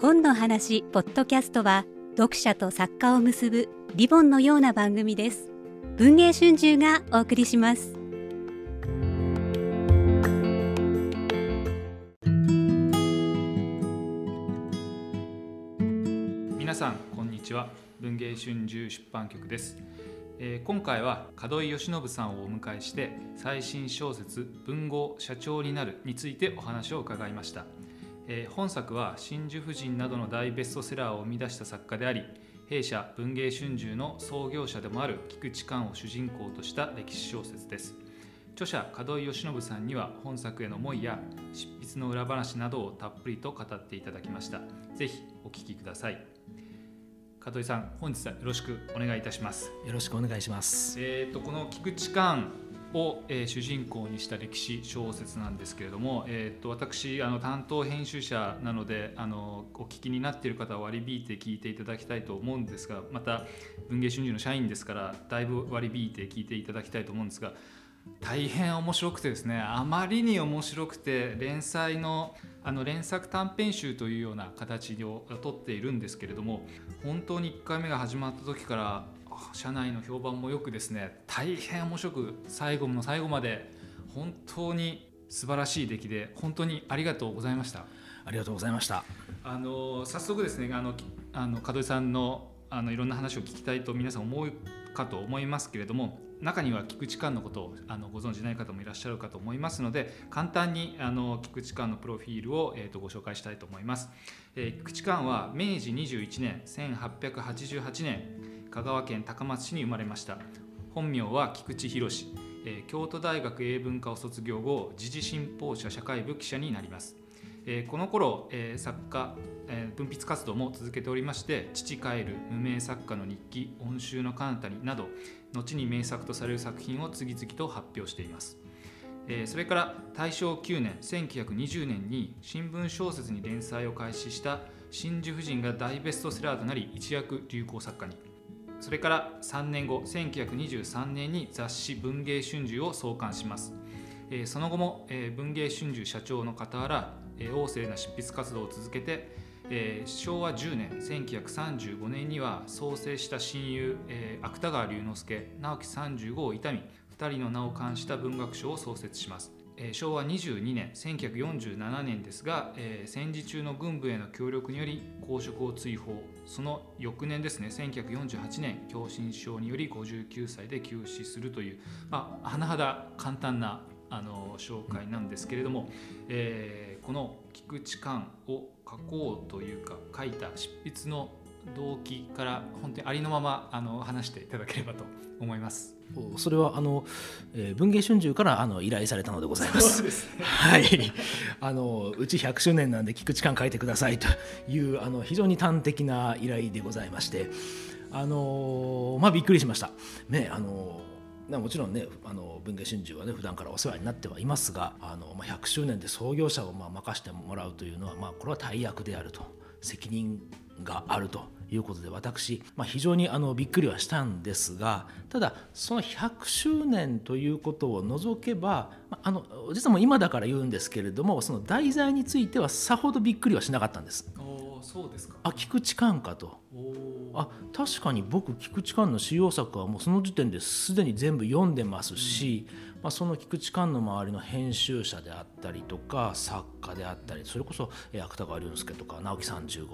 本の話ポッドキャストは読者と作家を結ぶリボンのような番組です。文藝春秋がお送りします。皆さんこんにちは。文藝春秋出版局です、えー今回は門井義信さんをお迎えして最新小説文豪社長になるについてお話を伺いました、えー本作は真珠夫人などの大ベストセラーを生み出した作家であり弊社文藝春秋の創業者でもある菊池寛を主人公とした歴史小説です。著者門井義信さんには本作への思いや執筆の裏話などをたっぷりと語っていただきました。ぜひお聞きください。門井さん本日はよろしくお願いいたします。よろしくお願いします。えー、とこの菊池寛を、えー主人公にした歴史小説なんですけれども、えー、と私あの担当編集者なのであのお聞きになっている方は割り引いて聞いていただきたいと思うんですがまた文藝春秋の社員ですからだいぶ割り引いて聞いていただきたいと思うんですが大変面白くてですねあまりに面白くて連載のあの連作短編集というような形をとっているんですけれども本当に1回目が始まった時から社内の評判もよくですね大変面白く最後の最後まで本当に素晴らしい出来で本当にありがとうございました。ありがとうございました。あの早速ですねあのきあの門井さんのあのいろんな話を聞きたいと皆さん思うかと思いますけれども中には菊池寛のことをあのご存じない方もいらっしゃるかと思いますので簡単にあの菊池寛のプロフィールを、えー、とご紹介したいと思います、えー菊池寛は明治21年1888年香川県高松市に生まれました。本名は菊池博、え京都大学英文科を卒業後時事新報社社会部記者になります。えこの頃、え作家、え文筆活動も続けておりまして「父帰る」「無名作家の日記」「温州の彼方に」など後に名作とされる作品を次々と発表しています、それから大正9年1920年に新聞小説に連載を開始した「真珠夫人」が大ベストセラーとなり一躍流行作家に。それから3年後1923年に雑誌「文藝春秋」を創刊します。その後も、文芸春秋社長の傍ら、えー旺盛な執筆活動を続けて、昭和10年1935年には創生した親友、芥川龍之介直木35を悼み2人の名を冠した文学賞を創設します、昭和22年1947年ですが、戦時中の軍部への協力により公職を追放。その翌年ですね1948年狭心症により59歳で急死するという、まあ、甚だ簡単なあの紹介なんですけれども、えーこの菊池寛を書こうというか書いた執筆の動機から本当にありのままあの話していただければと思います。それはあの、えー文藝春秋からあの依頼されたのでございます。ですね。はい、あのうち100周年なんで菊池寛書いてくださいというあの非常に端的な依頼でございまして、あのまあびっくりしました。ねあのねもちろんねあの文藝春秋はね普段からお世話になってはいますがあの、まあ、100周年で創業者をまあ任せてもらうというのは、まあ、これは大役であると責任があるということで私、まあ、非常にあのびっくりはしたんですがただその100周年ということを除けば、まあ、あの実はもう今だから言うんですけれどもその題材についてはさほどびっくりはしなかったんです。そうですか。あ菊池寛かとあ確かに僕菊池寛の主要作はもうその時点ですでに全部読んでますし、まあ、その菊池寛の周りの編集者であったりとか作家であったりそれこそ芥川龍之介とか直木35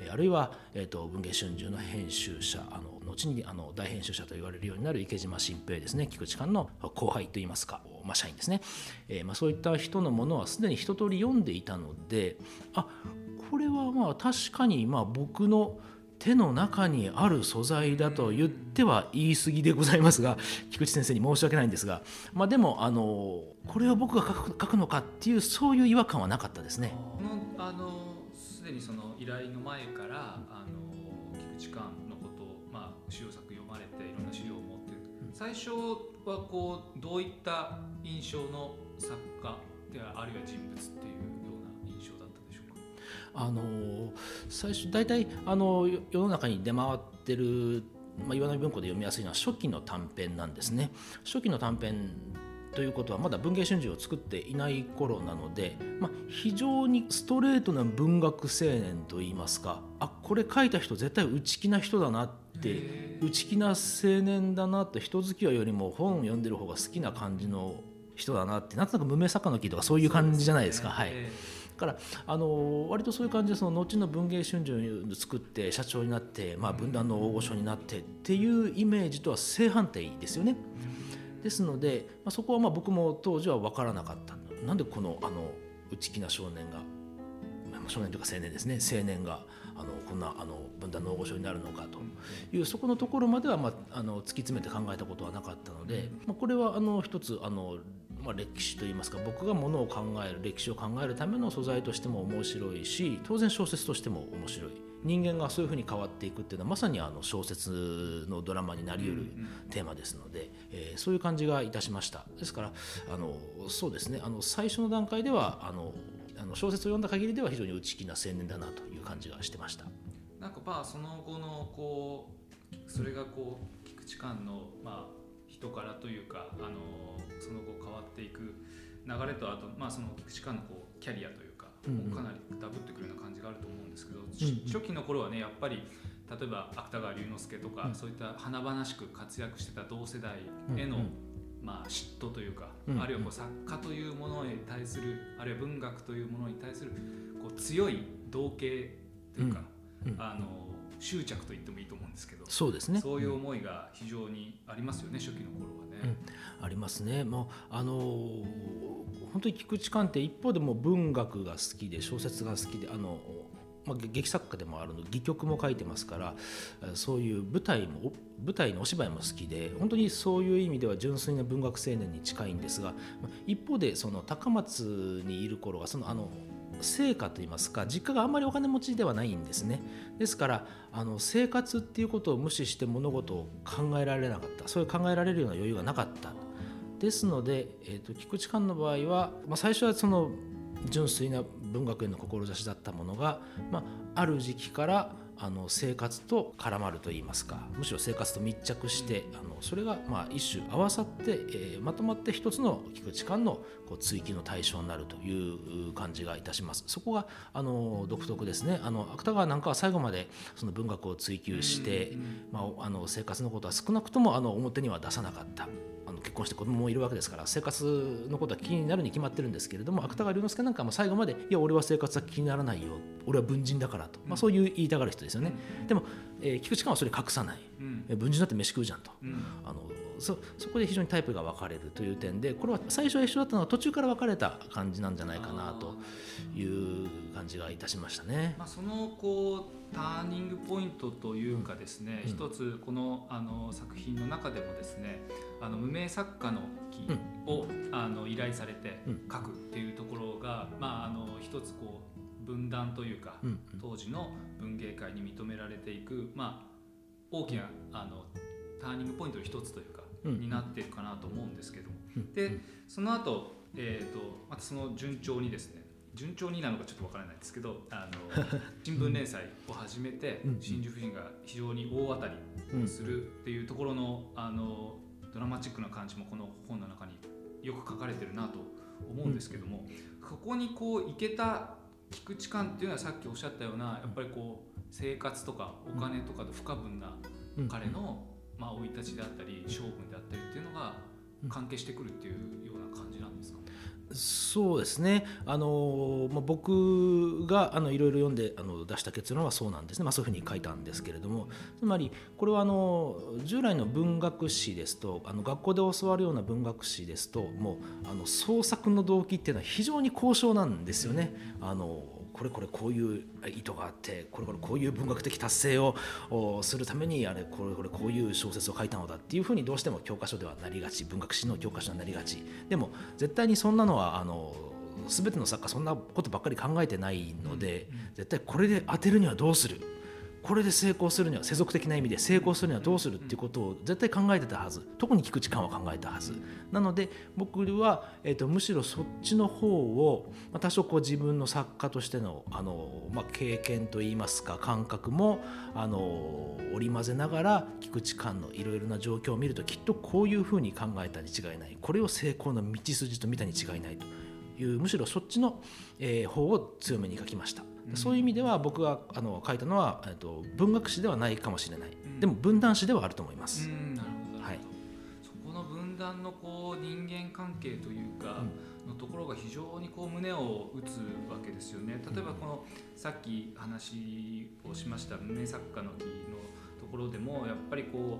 えーあるいは、えー、と文藝春秋の編集者あの後にあの大編集者と言われるようになる池島新平ですね菊池寛の後輩といいますか、まあ、社員ですね、えーまあ、そういった人のものはすでに一通り読んでいたのであこれはまあ確かにまあ僕の手の中にある素材だと言っては言い過ぎでございますが 菊池先生に申し訳ないんですが、まあ、でもあのこれを僕が書く書くのかっていうそういう違和感はなかったですね。あのすでにその依頼の前からあの菊池寛のことをまあ資料作読まれていろんな資料を持って。最初はこうどういった印象の作家であるいは人物っていうあの最初大体あの世世の中に出回ってる、まあ、岩波文庫で読みやすいのは初期の短編なんですね。初期の短編ということはまだ文芸春秋を作っていない頃なので、まあ、非常にストレートな文学青年といいますかあこれ書いた人絶対内気な人だなって内気な青年だなと人付き合いよりも本を読んでる方が好きな感じの人だなってなんとなく無名作家の木とかそういう感じじゃないですか。はいだからあの割とそういう感じでその後の文芸春秋を作って社長になって、まあ、分断の大御所になってっていうイメージとは正反対ですよね。ですので、まあ、そこはまあ僕も当時は分からなかった。なんでこのあの内気な少年が少年というか青年ですね。青年があのこんなあの分断の大御所になるのかと。いうそこのところまでは、まあ、あの突き詰めて考えたことはなかったので、まあ、これはあの一つあのまあ、歴史といいますか僕がものを考える歴史を考えるための素材としても面白いし当然小説としても面白い。人間がそういうふうに変わっていくっていうのはまさにあの小説のドラマになりうるテーマですので、えー、そういう感じがいたしました。ですからあのそうですね。あの最初の段階ではあのあの小説を読んだ限りでは非常に内気な青年だなという感じがしてました。なんかまあその後のこうそれがこう菊池寛のまあ人柄というかあのっていく流れとあと、まあ、その菊池寛のこうキャリアというか、うかなりダブってくるような感じがあると思うんですけど、うんうん、初期の頃はねやっぱり例えば芥川龍之介とか、うん、そういった華々しく活躍してた同世代への、まあ、嫉妬というか、あるいはこう作家というものに対するあるいは文学というものに対するこう強い同型というか、あの執着と言ってもいいと思うんですけどそうですね。そういう思いが非常にありますよね、初期の頃はね。ありますね。もうあの本当に菊池寛って一方でも文学が好きで小説が好きであのまあ、劇作家でもあるの戯曲も書いてますからそういう舞台も舞台のお芝居も好きで本当にそういう意味では純粋な文学青年に近いんですが一方でその高松にいる頃はそのあの成果といいますか実家があんまりお金持ちではないんですねですからあの生活っていうことを無視して物事を考えられなかった。そういう考えられるような余裕がなかった。ですので、えーと、菊池寛の場合は、まあ、最初はその純粋な文学への志だったものが、まあ、ある時期からあの生活と絡まるといいますかむしろ生活と密着してあのそれがまあ一種合わさって、えー、まとまって一つの菊池間のこう追求の対象になるという感じがいたします。そこがあの独特ですね。あの芥川なんかは最後までその文学を追求して、まあ、あの生活のことは少なくともあの表には出さなかった。あの結婚して子供もいるわけですから生活のことは気になるに決まってるんですけれども芥川龍之介なんかも最後まで「いや俺は生活は気にならないよ。俺は文人だから」と、まあ、そういう言いたがる人ですよね。でも、えー、菊池寛はそれ隠さない、うん、文人だって飯食うじゃんと、うん、あのそそこで非常にタイプが分かれるという点でこれは最初は一緒だったのが途中から分かれた感じなんじゃないかなという感じがいたしましたね。まあ、そのこうターニングポイントというかですね、うん、一つこのあの作品の中でもですねあの無名作家の木を、うん、あの依頼されて書くっていうところが、まあ、あの一つこう分断というか、うん、当時の文芸界に認められていく、まあ、大きなあのターニングポイントの一つというか、になっているかなと思うんですけども、でその後、えーと、またその順調にですね順調になのかちょっとわからないですけどあの 新聞連載を始めて、真珠夫人が非常に大当たりするっていうところのあのドラマチックな感じもこの本の中によく書かれてるなと思うんですけども、ここにこういけた菊池感っていうのはさっきおっしゃったようなやっぱりこう生活とかお金とかと不可分な彼のまあ生い立ちであったり性分であったりっていうのが関係してくるっていうようそうですね。あの、まあ、僕があのいろいろ読んであの出した結論はそうなんですね、まあ、そういうふうに書いたんですけれども。つまりこれはあの従来の文学史ですとあの学校で教わるような文学史ですともうあの創作の動機っていうのは非常に高尚なんですよね。あのこれこれこういう意図があってこれこれこういう文学的達成をするためにあれこれこれこういう小説を書いたのだっていうふうにどうしても教科書ではなりがち文学史の教科書になりがち。でも絶対にそんなのはあの全ての作家そんなことばっかり考えてないので、絶対これで当てるにはどうする？これで成功するには世俗的な意味で成功するにはどうするっていうことを絶対考えてたはず。特に菊池寛は考えたはず。なので僕は、えーと、むしろそっちの方を、まあ、多少こう自分の作家としてのあの、まあ、経験といいますか感覚もあの織り交ぜながら菊池寛のいろいろな状況を見るときっとこういうふうに考えたに違いない。これを成功の道筋と見たに違いないというむしろそっちの、えー、方を強めに書きました。そういう意味では僕があの書いたのは、えっと、文学史ではないかもしれない、うん、でも分断史ではあると思います。なるほど、はい、そこの分断のこう人間関係というか、のところが非常にこう胸を打つわけですよね。例えばこの、さっき話をしました名作家の木のところでもやっぱりこ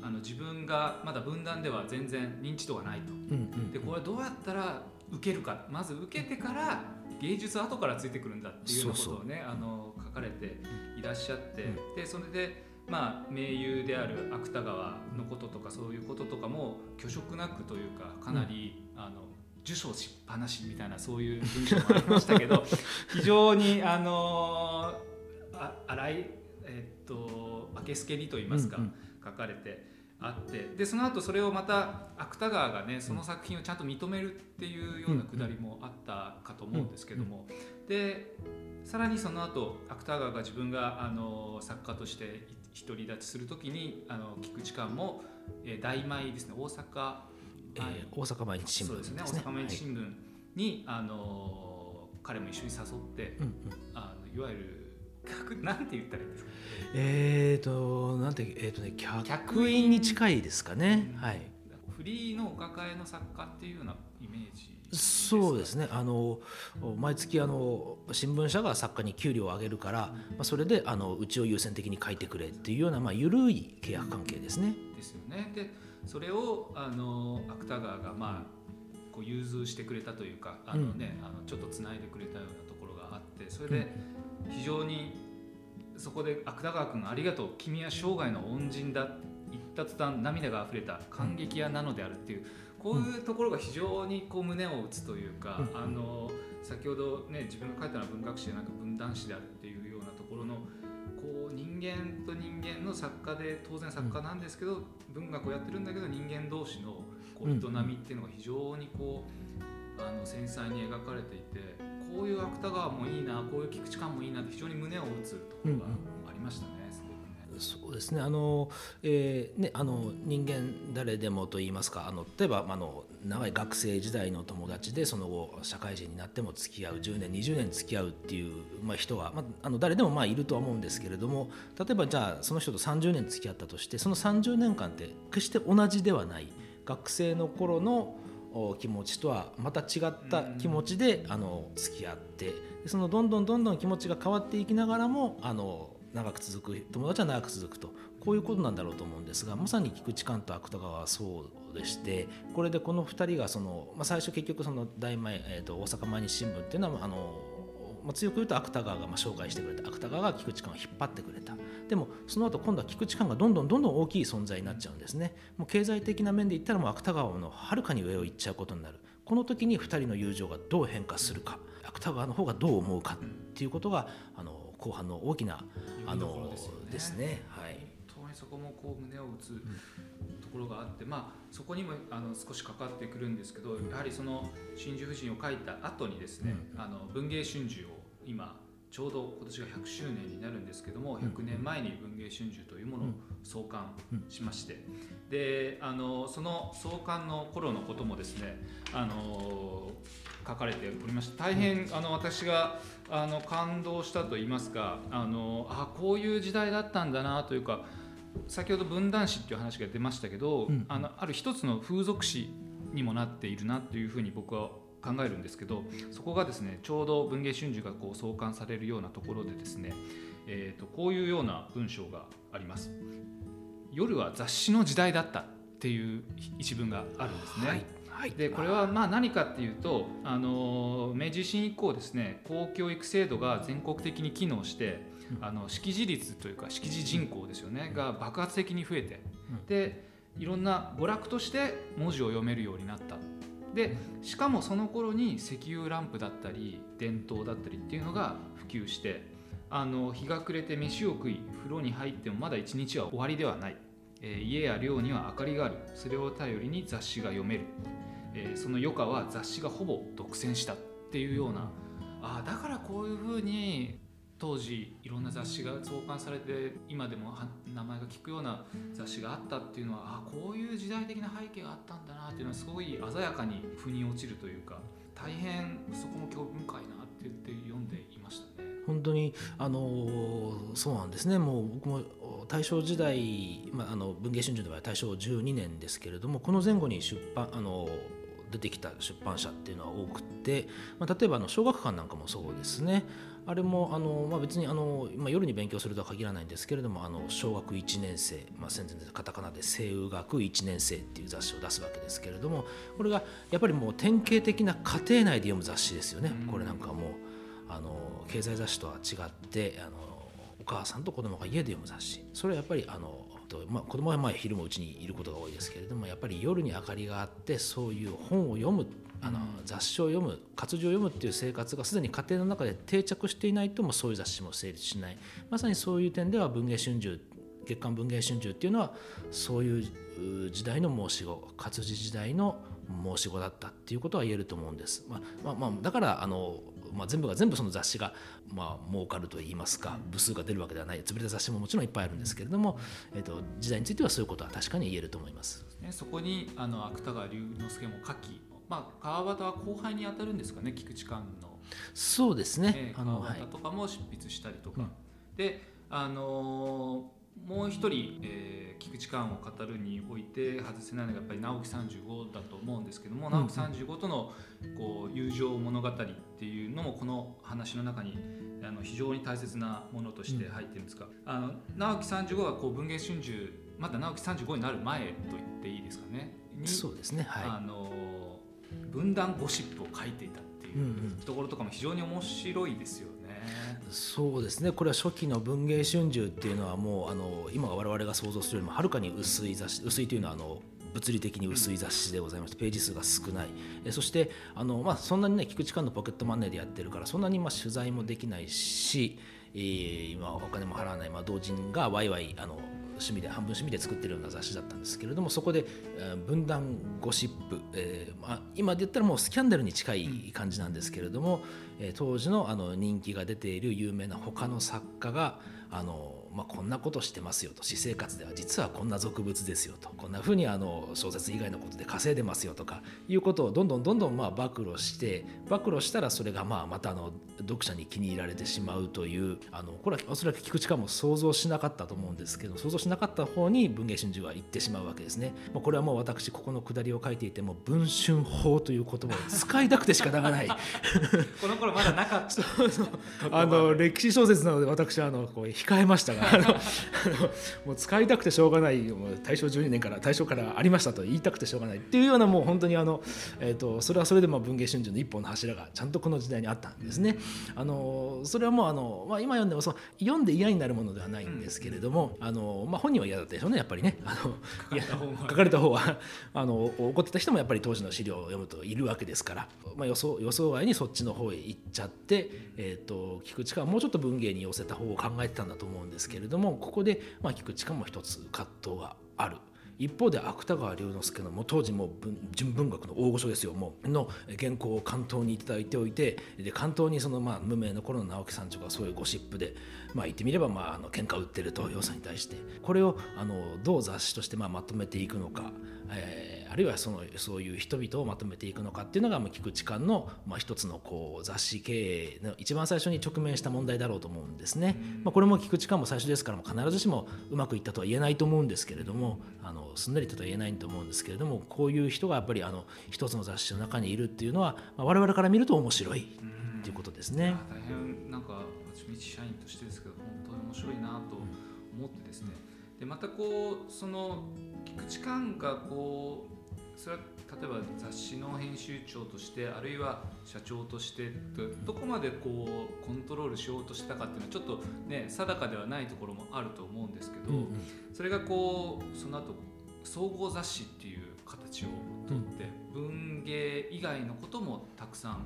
うあの自分がまだ分断では全然認知度がないと。でこれどうやったら受けるか。まず受けてから芸術後からついてくるんだっていうようなことをねあの書かれていらっしゃって、うん、でそれでまあ盟友である芥川のこととかそういうこととかも虚色なくというかかなり、うん、あの受賞しっぱなしみたいなそういう文章もありましたけど 非常にあのあ荒いえっと明けすけにと言いますか、うんうん、書かれて。あってでその後それをまた芥川がねその作品をちゃんと認めるっていうようなくだりもあったかと思うんですけども。でさらにその後芥川が自分があの作家として独り立ちする時にあの菊池寛も、えー、大米ですね大阪、えー、大阪毎日新聞ですね、ね、大阪毎日新聞に、はい、あの彼も一緒に誘って、うんうん、あのいわゆるなんて言ったらいいんですか？えっ、ー、となんてえっ、ー、とね客員に近いですかね、うん、はい。フリーのお抱えの作家っていうようなイメージそうですね。あの毎月あの新聞社が作家に給料を上げるから、まあ、それであのうちを優先的に書いてくれっていうような、まあ、緩い契約関係ですね。ですよね。でそれをあの芥川が、まあ、こう融通してくれたというかあのね、うん、あのちょっとつないでくれたようなところがあってそれで非常にそこで芥川君ありがとう君は生涯の恩人だ言った途端涙があふれた感激屋なのであるっていうこういうところが非常にこう胸を打つというか、うん、あの先ほどね自分が書いたのは文学史でなく分断史であるっていうようなところのこう人間と人間の作家で当然作家なんですけど、文学をやってるんだけど人間同士のこう営みっていうのが非常にこうあの繊細に描かれていてこういう芥川もいいなこういう菊池寛もいいなって非常に胸を打つところがありましたね。うんそうですねあの、えーね、あの人間誰でもと言いますかあの例えばあの長い学生時代の友達でその後社会人になっても付き合う10年20年付き合うっていう、まあ、人は、まあ、あの誰でもまあいるとは思うんですけれども例えばじゃあその人と30年付き合ったとしてその30年間って決して同じではない学生の頃の気持ちとはまた違った気持ちで、あの付き合ってそのどんどんどんどん気持ちが変わっていきながらもあの長く続く友達は長く続くと。こういうことなんだろうと思うんですがまさに菊池寛と芥川はそうでしてこれでこの2人がその、まあ、最初結局その大前、えー、と大阪毎日新聞っていうのはあのまあ、強く言うと芥川がまあ紹介してくれた。芥川が菊池寛を引っ張ってくれたでもその後今度は菊池寛がどんどんどんどん大きい存在になっちゃうんですね。もう経済的な面で言ったらもう芥川のはるかに上を行っちゃうことになる。この時に2人の友情がどう変化するか。芥川の方がどう思うかっていうことがあの後半の大きなあのですね。はい、そこもこう胸を打つところがあって、まあ、そこにもあの少しかかってくるんですけどやはりその「真珠夫人」を書いた後にですね、あの文藝春秋を今ちょうど今年が100周年になるんですけども100年前に文藝春秋というものを創刊しまして。であのその創刊の頃のこともですねあの書かれておりまして大変あの私があの感動したと言いますかあのあこういう時代だったんだなというか先ほど分断史っていう話が出ましたけど、あのある一つの風俗史にもなっているなというふうに僕は考えるんですけどそこがですねちょうど文藝春秋がこう創刊されるようなところでですね、えーと、こういうような文章があります。夜は雑誌の時代だったっていう一文があるんですね。はいはい、でこれはまあ何かっていうとあの明治維新以降ですね公教育制度が全国的に機能してあの識字率というか識字人口ですよねが爆発的に増えてでいろんな娯楽として文字を読めるようになったでしかもその頃に石油ランプだったり電灯だったりっていうのが普及してあの日が暮れて飯を食い風呂に入ってもまだ一日は終わりではない、えー家や寮には明かりがある。それを頼りに雑誌が読める、えーその余暇は雑誌がほぼ独占したっていうような。あだからこういうふうに当時いろんな雑誌が創刊されて今でも名前が聞くような雑誌があったっていうのはあこういう時代的な背景があったんだなっていうのはすごい鮮やかに腑に落ちるというか大変そこも興味深いなって言って読んでいましたね。本当にあのそうなんですねもう僕も大正時代、まあ、あの文藝春秋の場合は大正12年ですけれどもこの前後に出版あの出てきた出版社っていうのは多くて、まあ、例えばあの小学館なんかもそうですねあれもあの、まあ、別にあの、まあ、夜に勉強するとは限らないんですけれどもあの小学1年生、まあ、戦前でカタカナで「声雨学1年生」っていう雑誌を出すわけですけれどもこれがやっぱりもう典型的な家庭内で読む雑誌ですよね。うん。これなんかもうあの経済雑誌とは違ってあのお母さんと子供が家で読む雑誌。それはやっぱりあのとまあ、子供はまあ昼もうちにいることが多いですけれどもやっぱり夜に明かりがあってそういう本を読むあの雑誌を読む活字を読むっていう生活がすでに家庭の中で定着していないともそういう雑誌も成立しないまさにそういう点では文藝春秋月刊文藝春秋っていうのはそういうう時代の申し子活字時代の申し子だったっていうことは言えると思うんです。まあまあまあ、だからあのまあ、全部が全部その雑誌が、まあ、儲かるといいますか部数が出るわけではない潰れた雑誌ももちろんいっぱいあるんですけれども、えー、と時代についてはそういうことは確かに言えると思います。ね、そこにあの芥川龍之介も書き、まあ、川端は後輩に当たるんですかね菊池寛の,、そうですね。え、ー川端とかも執筆したりとか、うん。で、あのーもう一人、えー菊池寛を語るにおいて外せないのがやっぱり直木35だと思うんですけども、ん。直木35とのこう友情物語っていうのもこの話の中にあの非常に大切なものとして入ってるんですが、あの直木35はこう文藝春秋まだ直木35になる前と言っていいですかね？にそうですね。はあの分断ゴシップを書いていたってい、いうところとかも非常に面白いですよね。そうですね。これは初期の文藝春秋っていうのはもうあの今我々が想像するよりもはるかに薄い雑誌薄いというのはあの物理的に薄い雑誌でございましてページ数が少ない。えそしてあの、まあ、そんなにね菊池寛のポケットマネーでやってるからそんなにまあ取材もできないし、えー今お金も払わない、まあ、同人がワイワイあの趣味で半分趣味で作ってるような雑誌だったんですけれどもそこで、えー分断ゴシップ、えーまあ、今で言ったらもうスキャンダルに近い感じなんですけれども、えー当時のあの人気が出ている有名な他の作家があの、まあ、こんなことしてますよと私生活では実はこんな俗物ですよとこんなふうにあの小説以外のことで稼いでますよとかいうことをどんどんどんどんまあ暴露して暴露したらそれがまあまたあの読者に気に入られてしまうというあのこれはおそらく菊池寛も想像しなかったと思うんですけど想像しなかった方に文藝春秋は言ってしまうわけですね。まあ、これはもう私ここの下りを書いていても文春法という言葉を 使いたくて仕方がない。この頃まだなかった あの歴史小説なので私はあのこう控えましたがあのもう使いたくてしょうがないもう大正12年から大正からありましたと言いたくてしょうがないっていうようなもう本当にあの、えー、とそれはそれでまあ文藝春秋の一本の柱がちゃんとこの時代にあったんですね。あのそれはもうあの、まあ、今読んでもそう読んで嫌になるものではないんですけれども、あのまあ、本人は嫌だったでしょうねやっぱりね。あの 書かれた方は。あの怒ってた人もやっぱり当時の資料を読むといるわけですから、まあ、予想予想外にそっちの方へ行っちゃって、えー、と菊池寛はもうちょっと文芸に寄せた方を考えてたんだと思うんですけけれどもここで、まあ、菊池寛も一つ葛藤がある。一方で芥川龍之介のもう当時も文純文学の大御所ですよもうの原稿を関東にいいておいてで関東にそのまあ無名の頃の直木さんとかそういうゴシップでまあ言ってみればまああの喧嘩売ってると要さんに対してこれをあのどう雑誌としてまあまとめていくのか、えーあるいはそのそういう人々をまとめていくのかっていうのがまあ菊池寛のまあ一つのこう雑誌経営の一番最初に直面した問題だろうと思うんですね。まあ、これも菊池寛も最初ですから必ずしもうまくいったとは言えないと思うんですけれどもあのすんなりとは言えないと思うんですけれどもこういう人がやっぱりあの一つの雑誌の中にいるっていうのは、まあ、我々から見ると面白いっていうことですね。大変なんか一社員としてですけど本当に面白いなと思ってですね、でまたこうその菊池寛がこうそれは例えば雑誌の編集長としてあるいは社長としてどどこまでこうコントロールしようとしたかっていうのはちょっとね定かではないところもあると思うんですけど、それがこうその後総合雑誌っていう形をとって、文芸以外のこともたくさん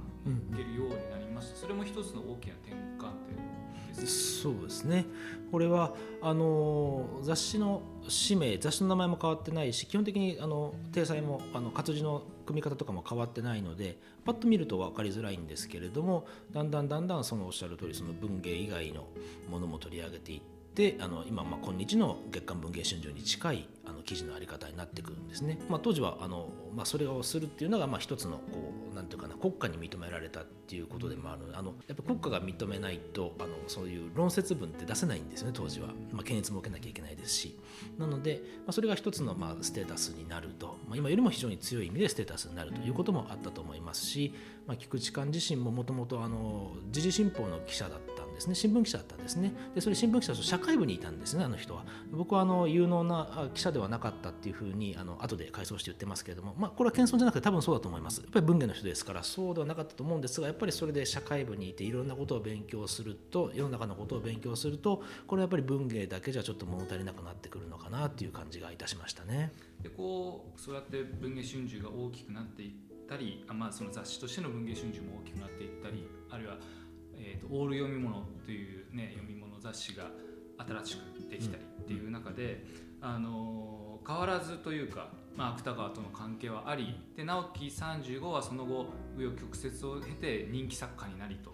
いけるようになりました、それも一つの大きな転換点そうですね。これはあの雑誌の氏名雑誌の名前も変わってないし基本的にあの体裁もあの活字の組み方とかも変わってないのでパッと見ると分かりづらいんですけれどもだんだんだんだんそのおっしゃる通りその文芸以外のものも取り上げていってであの今、まあ、今日の月刊文藝春秋に近いあの記事の在り方になってくるんですね。まあ、当時はあの、まあ、それをするっていうのが、まあ、一つのこうなんていうかな国家に認められたっていうことでもあるあのやっぱ国家が認めないとあのそういう論説文って出せないんですね当時は、まあ、検閲も受けなきゃいけないですし。なので、まあ、それが一つの、まあ、ステータスになると、まあ、今よりも非常に強い意味でステータスになるということもあったと思いますし、まあ、菊池寛自身ももともと時事新報の記者だったですね。新聞記者だったんですね。でそれ新聞記者と社会部にいたんですねあの人は。僕はあの有能な記者ではなかったっていうふうにあの後で回想して言ってますけれども、まあ、これは謙遜じゃなくて多分そうだと思います。やっぱり文芸の人ですからそうではなかったと思うんですがやっぱりそれで社会部にいていろんなことを勉強すると世の中のことを勉強するとこれはやっぱり文芸だけじゃちょっと物足りなくなってくるのかなっていう感じがいたしましたね。でこうそうやって文芸春秋が大きくなっていったりあ、まあ、その雑誌としての文芸春秋も大きくなっていったりあるいはえーと、オール読み物という、ね、読み物雑誌が新しくできたりっていう中で、うん、あの変わらずというか、まあ、芥川との関係はありで直木35はその後紆余曲折を経て人気作家になりと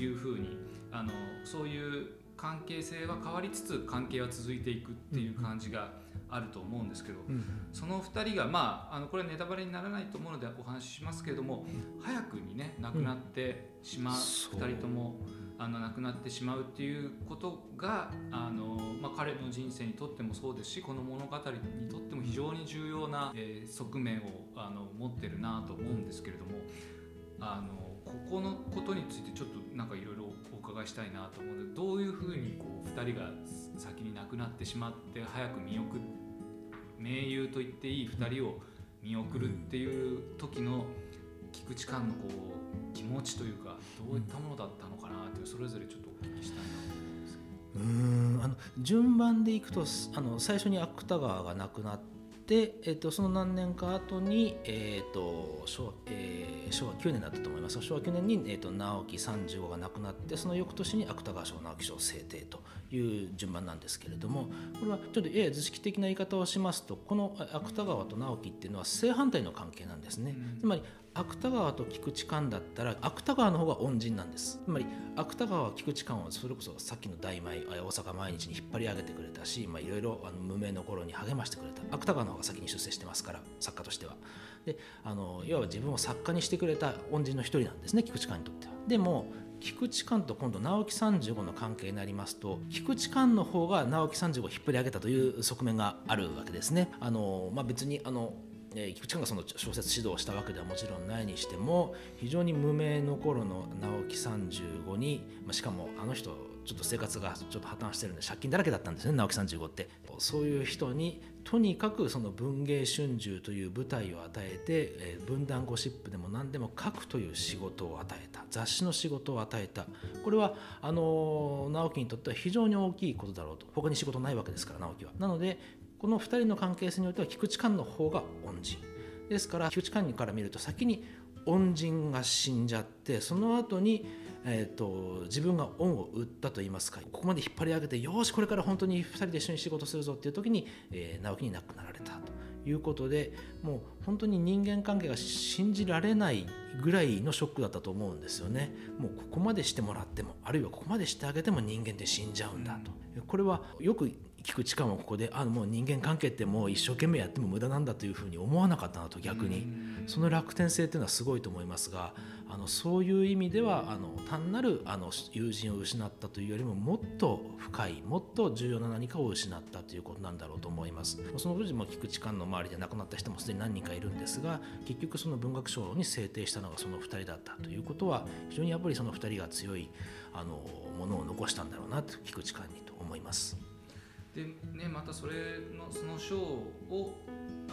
いうふうに、うん、あのそういう関係性は変わりつつ関係は続いていくっていう感じがあると思うんですけど、うん、その2人がまああのこれネタバレにならないと思うのでお話ししますけれども、早くにね亡くなってしまう、う。ん、2人ともあの亡くなってしまうっていうことがあの、まあ、彼の人生にとってもそうですしこの物語にとっても非常に重要な、えー、側面をあの持ってるなと思うんですけれどもあのここのことについてちょっとなんかいろいろお伺いしたいなと思うのでどういうふうにこう2人が先に亡くなってしまって早く見送盟友と言っていい2人を見送るっていう時の菊池寛のこう気持ちというかどういったものだったのかなっていうそれぞれちょっとお聞きしたいなと思いますうんあの順番でいくとあの最初に芥川が亡くなってで、えーと、その何年か後に、えーと昭えー、昭和9年だったと思います昭和9年に、えーと、直木35が亡くなってその翌年に芥川賞直木賞制定という順番なんですけれどもこれはちょっとやや図式的な言い方をしますとこの芥川と直木っていうのは正反対の関係なんですね。うん、つまり芥川と菊池寛だったら芥川の方が恩人なんです。つまり芥川は菊池寛はそれこそさっきの大米大阪毎日に引っ張り上げてくれたしいろいろ無名の頃に励ましてくれた。芥川の方が先に出世してますから作家としては。であのいわば自分を作家にしてくれた恩人の一人なんですね菊池寛にとっては。でも菊池寛と今度直木35の関係になりますと菊池寛の方が直木35を引っ張り上げたという側面があるわけですね。あのまあ、別にあのえ菊池寛がその小説指導したわけではもちろんないにしても非常に無名の頃の直木35に、まあ、しかもあの人ちょっと生活がちょっと破綻してるんで借金だらけだったんですね直木35って。そういう人にとにかくその文芸春秋という舞台を与えて、えー、文壇ゴシップでも何でも書くという仕事を与えた雑誌の仕事を与えた。これはあの直木にとっては非常に大きいことだろうと。他に仕事ないわけですから直木は。なのでこの2人の関係性においては菊池寛の方が恩人ですから菊池寛から見ると先に恩人が死んじゃってその後にえーと、自分が恩を売ったと言いますかここまで引っ張り上げてよしこれから本当に2人で一緒に仕事するぞっていう時に、えー、直樹に亡くなられたということでもう本当に人間関係が信じられないぐらいのショックだったと思うんですよね。もうここまでしてもらってもあるいはここまでしてあげても人間って死んじゃうんだと。これはよく聞く力もここであもう人間関係ってもう一生懸命やっても無駄なんだというふうに思わなかったなと逆に。その楽天性っていうのはすごいと思いますがあのそういう意味ではあの単なるあの友人を失ったというよりももっと深いもっと重要な何かを失ったということなんだろうと思います。その当時も菊池寛の周りで亡くなった人もすでに何人かいるんですが結局その文学賞に制定したのがその2人だったということは非常にやっぱりその2人が強いあのものを残したんだろうなと菊池寛にと思います。でねまたそれのその賞を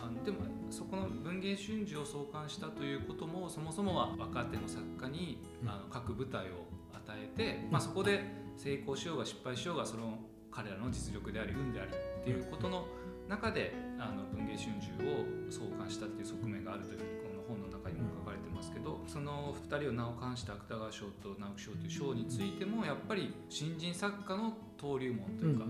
あのでもそこの文芸春秋を創刊したということもそもそもは若手の作家に、あの各舞台を与えて、まあ、そこで成功しようが失敗しようがその彼らの実力であり運でありっていうことの中であの文藝春秋を創刊したっていう側面があるというふうにこの本の中にも書かれてますけど、その2人を名を冠した芥川賞と直木賞という賞についてもやっぱり新人作家の登竜門というか、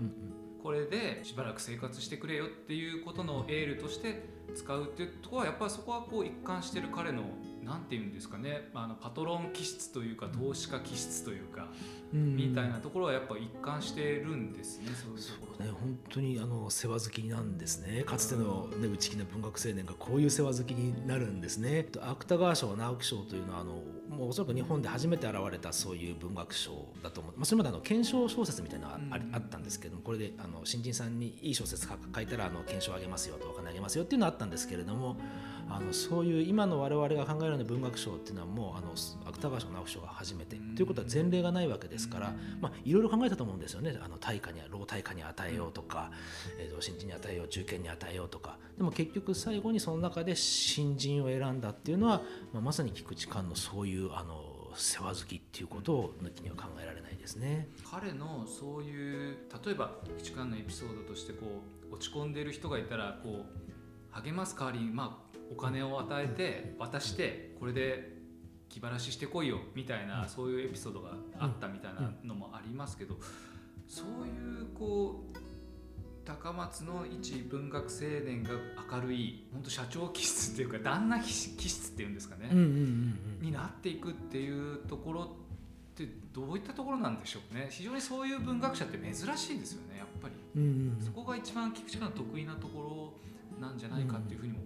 これでしばらく生活してくれよっていうことのエールとして使うっていうとこはやっぱりそこはこう一貫してる彼のなんていうんですかねあのパトロン気質というか投資家気質というか、みたいなところはやっぱ一貫してるんですねそういうところ。ね本当にあの世話好きなんですね。かつての、ね、内気な文学青年がこういう世話好きになるんですね。芥川賞直木賞というのはあのもうおそらく日本で初めて現れたそういう文学賞だと思う、まあ、それまであの検証小説みたいなのがあ,、あったんですけどもこれであの新人さんにいい小説書いたらあの検証あげますよとお金あげますよっていうのはあったんですけれどもあのそういう今の我々が考えるような文学賞っていうのはもうあの芥川賞直木賞が初めて。ということは前例がないわけですから、まあ、いろいろ考えたと思うんですよね。あの大化に老大化に与えようとか、えー、新人に与えよう中堅に与えようとか。でも結局最後にその中で新人を選んだっていうのは、まあ、まさに菊池寛のそういうあの世話好きっていうことを抜きには考えられないですね。彼のそういう例えば菊池寛のエピソードとしてこう落ち込んでいる人がいたらこう励ます代わりに、まあ、お金を与えて渡してこれで気晴らししてこいよみたいな、そういうエピソードがあったみたいなのもありますけど、そういうこう高松の一文学青年が明るい本当社長気質っていうか旦那気質っていうんですかね、になっていくっていうところってどういったところなんでしょうね。非常にそういう文学者って珍しいですよねやっぱり、そこが一番菊池の得意なところなんじゃないかっていうふうにも。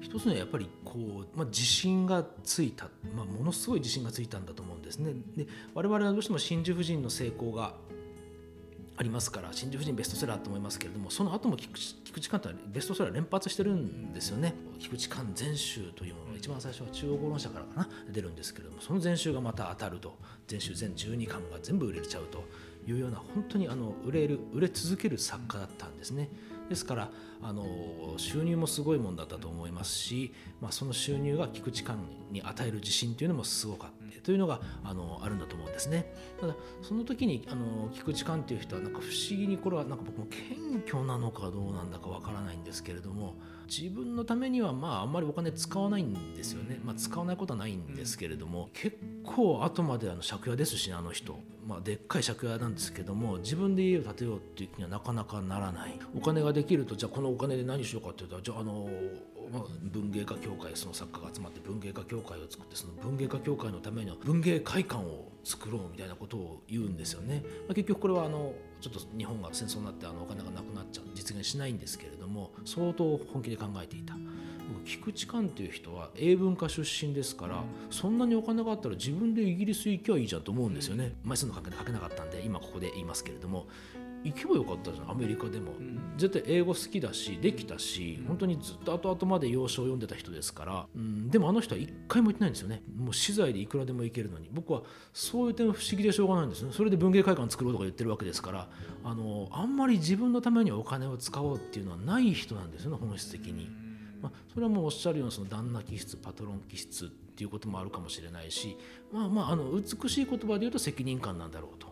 一つのやっぱりこう、まあ、自信がついた、まあ、ものすごい自信がついたんだと思うんですね。で我々はどうしても真珠夫人の成功がありますから真珠夫人ベストセラーと思いますけれどもその後も菊池寛とはベストセラー連発してるんですよね菊池寛全集というものが一番最初は中央語論社からかな出るんですけれどもその全集がまた当たると全集全12巻が全部売れちゃうというような本当にあの売れる売れ続ける作家だったんですね。ですからあの収入もすごいもんだったと思いますし、まあ、その収入が菊池寛に与える自信というのもすごかった。というのがあのあるんだと思うんですね。ただその時にあの菊池寛という人はなんか不思議にこれはなんか僕も謙虚なのかどうなんだかわからないんですけれども自分のためにはまああんまりお金使わないんですよね、まあ、使わないことはないんですけれども結構後まであの借家ですしねあの人、まあ、でっかい借家なんですけども自分で家を建てようっていう気にはなかなかならないお金ができるとじゃあこのお金で何しようかっていうとじゃああのまあ、文芸家協会その作家が集まって文芸家協会を作ってその文芸家協会のための文芸会館を作ろうみたいなことを言うんですよね。まあ、結局これはあのちょっと日本が戦争になってあのお金がなくなっちゃう実現しないんですけれども相当本気で考えていた。菊池寛っていう人は英文化出身ですから、そんなにお金があったら自分でイギリス行きゃいいじゃんと思うんですよね。枚数の書けなかったんで今ここで言いますけれども行けばよかったじゃんアメリカでも、うん、絶対英語好きだしできたし、うん、本当にずっと後々まで洋書を読んでた人ですから、うん、でもあの人は一回も行ってないんですよね。もう資材でいくらでも行けるのに。僕はそういう点不思議でしょうがないんですね。それで文芸会館作ろうとか言ってるわけですからあのあんまり自分のためにお金を使おうっていうのはない人なんですよね本質的に。まあ、それはもうおっしゃるようなその旦那気質パトロン気質っていうこともあるかもしれないしまあまああの美しい言葉で言うと責任感なんだろうと。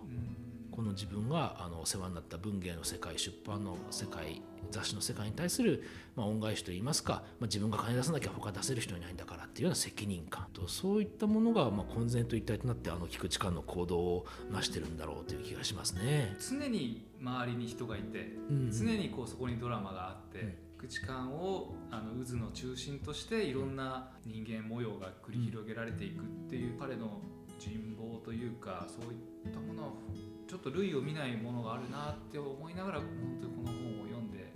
この自分があのお世話になった文芸の世界出版の世界雑誌の世界に対する、まあ、恩返しといいますか、まあ、自分が金出さなきゃ他出せる人いないんだからっていうような責任感とそういったものが、まあ、混然と一体となってあの菊池寛の行動を成してるんだろうという気がしますね。常に周りに人がいて、うん、常にこうそこにドラマがあって、うん菊池寛をあの渦の中心としていろんな人間模様が繰り広げられていくっていう彼の人望というかそういったものはちょっと類を見ないものがあるなって思いながら本当にこの本を読んで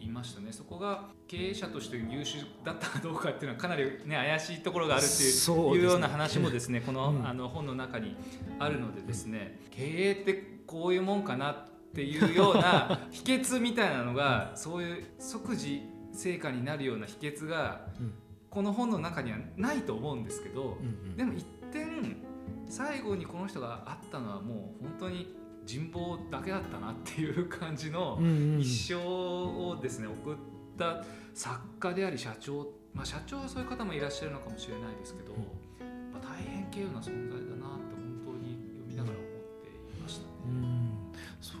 いましたね、うん、そこが経営者として優秀だったかどうかっていうのはかなり、ね、怪しいところがあるっていういうような話もですねこの,、あの本の中にあるのでですね経営ってこういうもんかなっていうような秘訣みたいなのがそういう即時成果になるような秘訣が、この本の中にはないと思うんですけど、でも一点最後にこの人があったのはもう本当に人望だけだったなっていう感じの一生をですね送った作家であり社長、まあ、社長はそういう方もいらっしゃるのかもしれないですけど、まあ、大変稀有な存在だ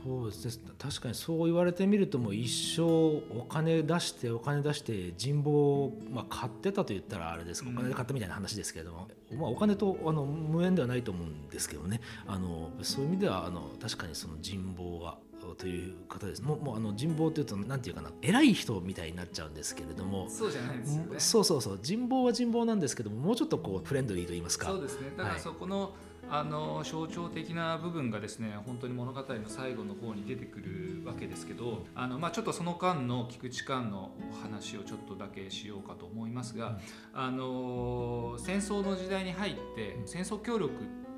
そうです確かにそう言われてみるともう一生お金出してお金出して人望を、まあ、買ってたと言ったらあれですお金で買ったみたいな話ですけれども、うん、まあ、お金とあの無縁ではないと思うんですけどねあのそういう意味ではあの確かにその人望がという方です。もうもうあの人望というと何て言うかな偉い人みたいになっちゃうんですけれどもそうじゃないですよね。そうそうそう。人望は人望なんですけどももうちょっとこうフレンドリーと言いますか。そうですね。だからそこの、はいあの象徴的な部分がですね本当に物語の最後の方に出てくるわけですけどあの、まあ、ちょっとその間の菊池間のお話をちょっとだけしようかと思いますが、あの戦争の時代に入って戦争協力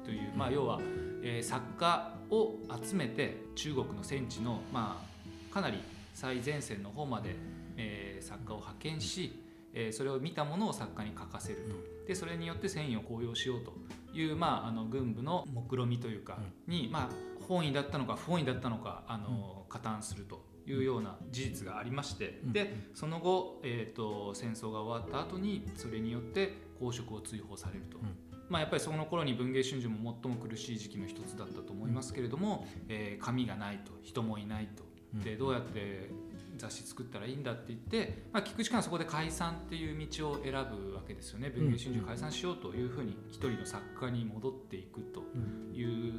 という、まあ、要は、えー、作家を集めて中国の戦地の、まあ、かなり最前線の方まで、えー、作家を派遣し、えー、それを見たものを作家に書かせると。でそれによって戦意を高揚しようという、まあ、あの軍部の目論見みというかに、まあ、本意だったのか不本意だったのかあの加担するというような事実がありまして、でその後、えーと、戦争が終わった後にそれによって公職を追放されると。まあ、やっぱりその頃に文藝春秋も最も苦しい時期の一つだったと思いますけれども、えー、紙がないと人もいないと。でどうやって雑誌作ったらいいんだって言って、まあ、菊池君はそこで解散っていう道を選ぶわけですよね。文藝春秋解散しようというふうに一人の作家に戻っていくという、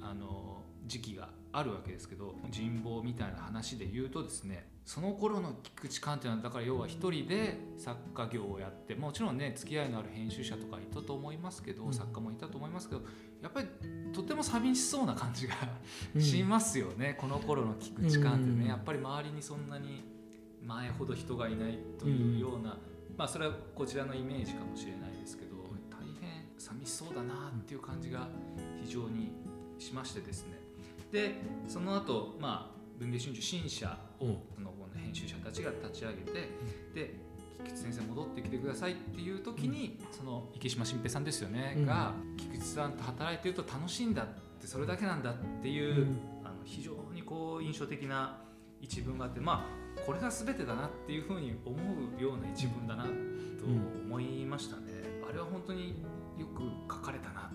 あの時期があるわけですけど人望みたいな話で言うとですねその頃の菊池寛っていうのはだから要は一人で作家業をやってもちろんね付き合いのある編集者とかいたと思いますけど、うん、作家もいたと思いますけどやっぱりとても寂しそうな感じがしますよね、うん、この頃の菊池寛ってね、やっぱり周りにそんなに前ほど人がいないというような、まあそれはこちらのイメージかもしれないですけど大変寂しそうだなっていう感じが非常にしましてですねでその後まあ文藝春秋新社をその編集者たちが立ち上げて、で菊池先生戻ってきてくださいっていう時に、その池島新平さんですよね、が菊池さんと働いてると楽しいんだってそれだけなんだっていう、あの非常にこう印象的な一文があってまあこれが全てだなっていうふうに思うような一文だなと思いましたね、あれは本当によく書かれたな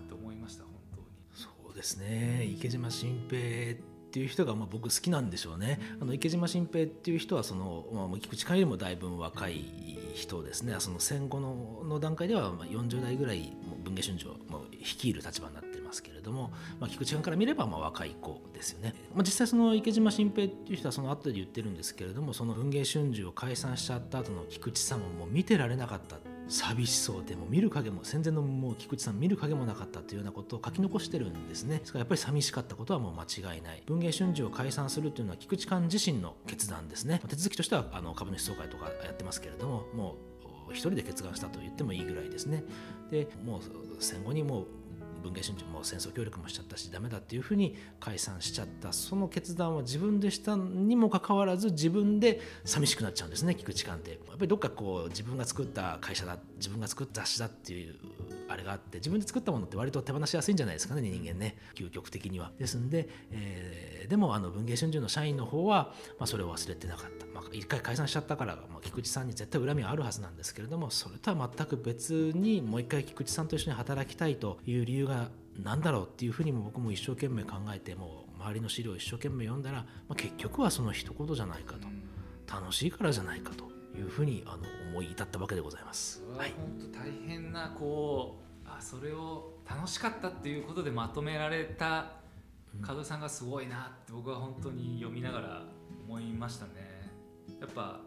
ですね。池島新平っていう人がまあ僕好きなんでしょうね。あの池島新平っていう人はその、まあ、菊池寛よりもだいぶ若い人ですね。その戦後のの段階では40代ぐらい文藝春秋を率いる立場になってますけれども、まあ、菊池寛から見ればまあ若い子ですよね。まあ、実際その池島新平っていう人はその後で言ってるんですけれどもその文藝春秋を解散しちゃった後の菊池さんをもう見てられなかった寂しそうでも見る影も戦前のもう菊池さん見る影もなかったというようなことを書き残してるんですね。ですからやっぱり寂しかったことはもう間違いない。文藝春秋を解散するというのは菊池寛自身の決断ですね。手続きとしてはあの株主総会とかやってますけれどももう一人で決断したと言ってもいいぐらいですね。でもう戦後にもう文藝春秋も戦争協力もしちゃったしダメだっていうふうに解散しちゃった。その決断は自分でしたにもかかわらず自分で寂しくなっちゃうんですね菊池寛って。やっぱりどっかこう自分が作った会社だ自分が作った雑誌だっていうあれがあって自分で作ったものって割と手放しやすいんじゃないですかね人間ね。究極的には。ですんで、えー、でもあの文藝春秋の社員の方は、まあ、それを忘れてなかった、まあ、一回解散しちゃったから、まあ、菊池さんに絶対恨みはあるはずなんですけれどもそれとは全く別にもう一回菊池さんと一緒に働きたいという理由が何だろうっていうふうにも僕も一生懸命考えても周りの資料を一生懸命読んだら、まあ、結局はその一言じゃないかと。楽しいからじゃないかというふうにあの思い至ったわけでございます。はい、本当大変なこうあそれを楽しかったっていうことでまとめられた門さんがすごいなって僕は本当に読みながら思いましたね。やっぱ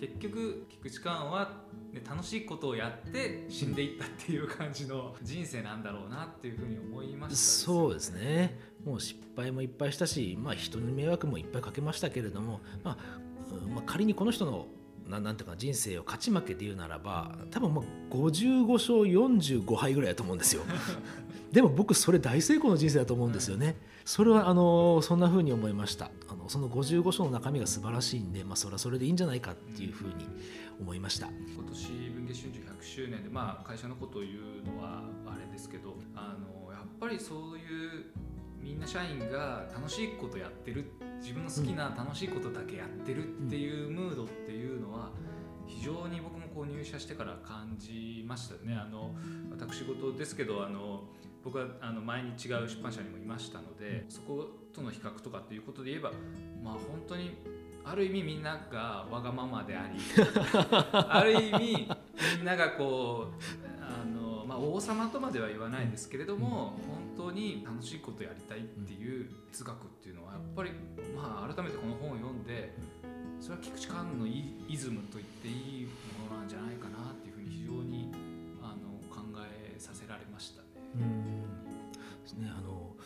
結局菊池寛は、ね、楽しいことをやって死んでいったっていう感じの人生なんだろうなっていうふうに思いました、そうですねもう失敗もいっぱいしたし、まあ、人に迷惑もいっぱいかけましたけれども、まあ、まあ、仮にこの人のななんていうか人生を勝ち負けで言うならば多分もう55勝45敗ぐらいだと思うんですよ。でも僕それ大成功の人生だと思うんですよね、それはあのそんな風に思いました。あのその55章の中身が素晴らしいんで、まあ、それはそれでいいんじゃないかっていう風に思いました。今年文藝春秋100周年で、まあ、会社のことを言うのはあれですけどあのやっぱりそういうみんな社員が楽しいことやってる自分の好きな楽しいことだけやってるっていうムードっていうのは非常に僕もこう入社してから感じましたね。あの私事ですけどあの僕はあの前に違う出版社にもいましたのでそことの比較とかっていうことで言えばまあ本当にある意味みんながわがままであり ある意味みんながこうあの、まあ、王様とまでは言わないですけれども本当に楽しいことやりたいっていう哲学っていうのはやっぱり、まあ、改めてこの本を読んでそれは菊池寛のイイズムと言っていいものなんじゃないかなっていうふうに非常にあの考えさせられましたね。うん。ですねあの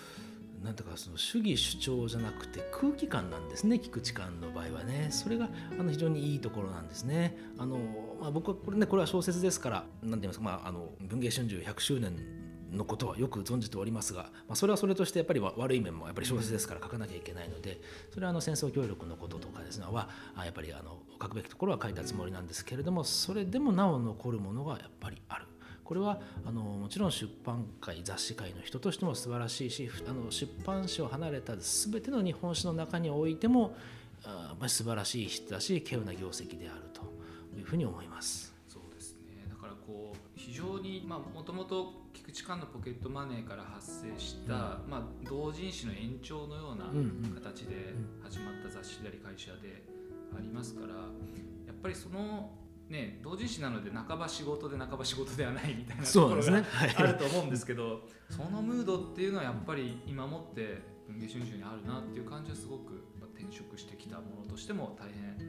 なんとかその主義主張じゃなくて空気感なんですね菊池寛の場合はね。それがあの非常にいいところなんですね。あの、まあ、僕はこれねこれは小説ですから何て言いますか、まあ、あの文藝春秋100周年のことはよく存じておりますが、まあ、それはそれとしてやっぱり悪い面もやっぱり小説ですから書かなきゃいけないのでそれはあの戦争協力のこととかですねはやっぱりあの書くべきところは書いたつもりなんですけれどもそれでもなお残るものがやっぱりある。これはあのもちろん出版界雑誌界の人としても素晴らしいしあの出版誌を離れた全ての日本史の中においてもあま素晴らしい人だし稀有な業績であるというふうに思います。非常にもともと菊池寛のポケットマネーから発生した、うん、まあ、同人誌の延長のような形で始まった雑誌であり会社でありますからやっぱりそのね、同人誌なので半ば仕事で半ば仕事ではないみたいなところがあると思うんですけどそのムードっていうのはやっぱり今もって文藝春秋にあるなっていう感じはすごく転職してきたものとしても大変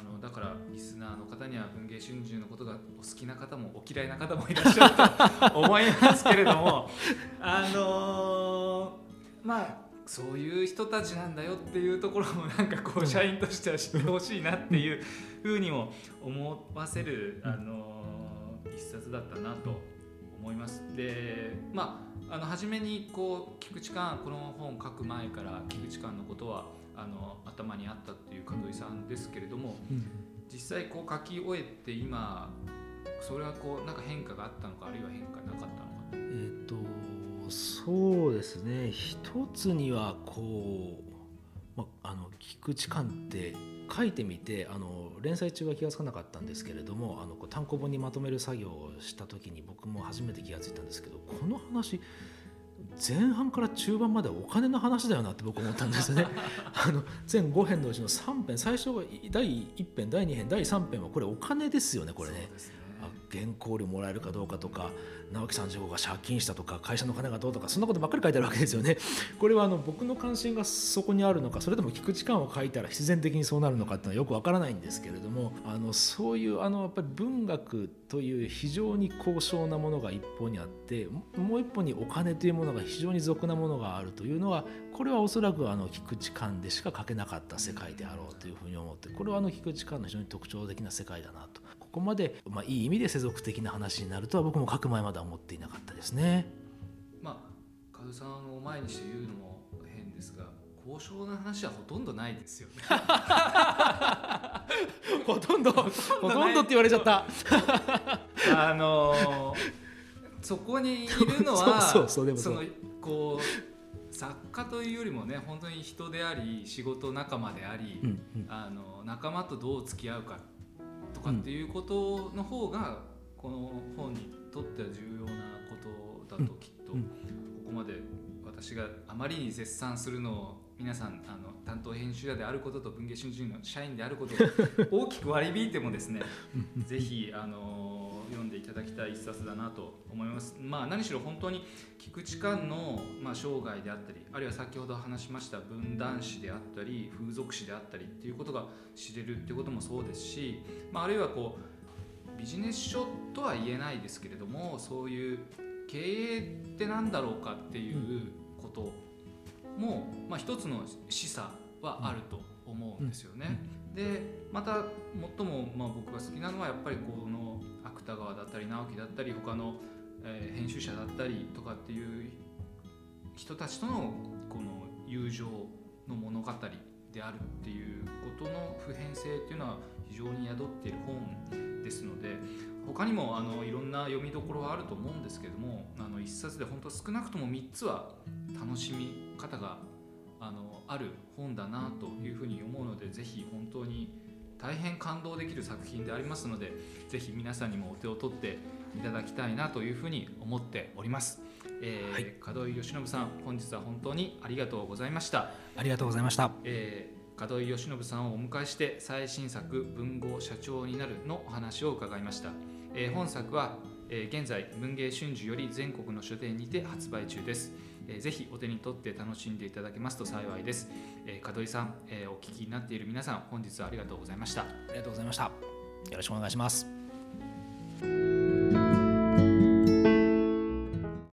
あのだからリスナーの方には文藝春秋のことがお好きな方もお嫌いな方もいらっしゃると思いますけれども あのー、まあそういう人たちなんだよっていうところもなんかこう社員としては知ってほしいなっていうふうにも思わせる、あの一冊だったなと思います。でまああの初めにこう菊池寛この本を書く前から菊池寛のことはあの頭にあったっていう門井さんですけれども、実際こう書き終えて今それはこうなんか変化があったのかあるいは変化なかったのか。えーとそうですね一つにはこう、まあの菊池寛って書いてみてあの連載中は気が付かなかったんですけれどもあのこう単行本にまとめる作業をした時に僕も初めて気が付いたんですけどこの話前半から中盤までお金の話だよなって僕思ったんですね あの全5編のうちの3編最初は第1編第2編第3編はこれお金ですよねこれね。原稿料もらえるかどうかとか直木さん15が借金したとか会社の金がどうとかそんなことばっかり書いてあるわけですよね。これはあの僕の関心がそこにあるのかそれとも聞く時間を書いたら必然的にそうなるのかっていうのはよくわからないんですけれどもあのそういうあのやっぱり文学という非常に高尚なものが一方にあってもう一方にお金というものが非常に俗なものがあるというのはこれはおそらくあの菊池寛でしか書けなかった世界であろうというふうに思ってこれはあの菊池寛の非常に特徴的な世界だなとここまで、まあ、いい意味で世俗的な話になるとは僕も書く前までは思っていなかったですね。まあ、カズさんを前にして言うのも変ですが交渉の話はほとんどないですよね。ほとんどほとんどって言われちゃった。あのそこにいるのは そうそうそうそのこう作家というよりもね本当に人であり仕事仲間であり、うんうん、あの仲間とどう付き合うかとかっていうことの方がこの本にとっては重要なことだときっと。ここまで私があまりに絶賛するのを皆さんあの担当編集者であることと文藝春秋の社員であることを大きく割り引いてもですね ぜひあの読んでいただきたい一冊だなと思います。まあ、何しろ本当に菊池寛の、まあ、生涯であったりあるいは先ほど話しました分断史であったり風俗史であったりっていうことが知れるっていうこともそうですし、まあ、あるいはこうビジネス書とは言えないですけれどもそういう経営って何だろうかっていうことも、まあ、一つの示唆はあると思うんですよね。でまた最もまあ僕が好きなのはやっぱりこの芥川だったり直樹だったり他の、えー、編集者だったりとかっていう人たちとのこの友情の物語であるっていうことの普遍性っていうのは非常に宿っている本ですので他にもあのいろんな読みどころはあると思うんですけどもあの一冊で本当少なくとも3つは楽しみ方があのある本だなというふうに思うのでぜひ本当に大変感動できる作品でありますのでぜひ皆さんにもお手を取っていただきたいなというふうに思っております。えーはい門井義信さん本日は本当にありがとうございました。ありがとうございましたえー門井義信さんをお迎えして最新作「文豪社長になる」のお話を伺いました、えー本作は、えー現在文芸春秋より全国の書店にて発売中です、えーぜひお手に取って楽しんでいただけますと幸いです、えー門井さん、えーお聞きになっている皆さん本日はありがとうございました。ありがとうございました。よろしくお願いします。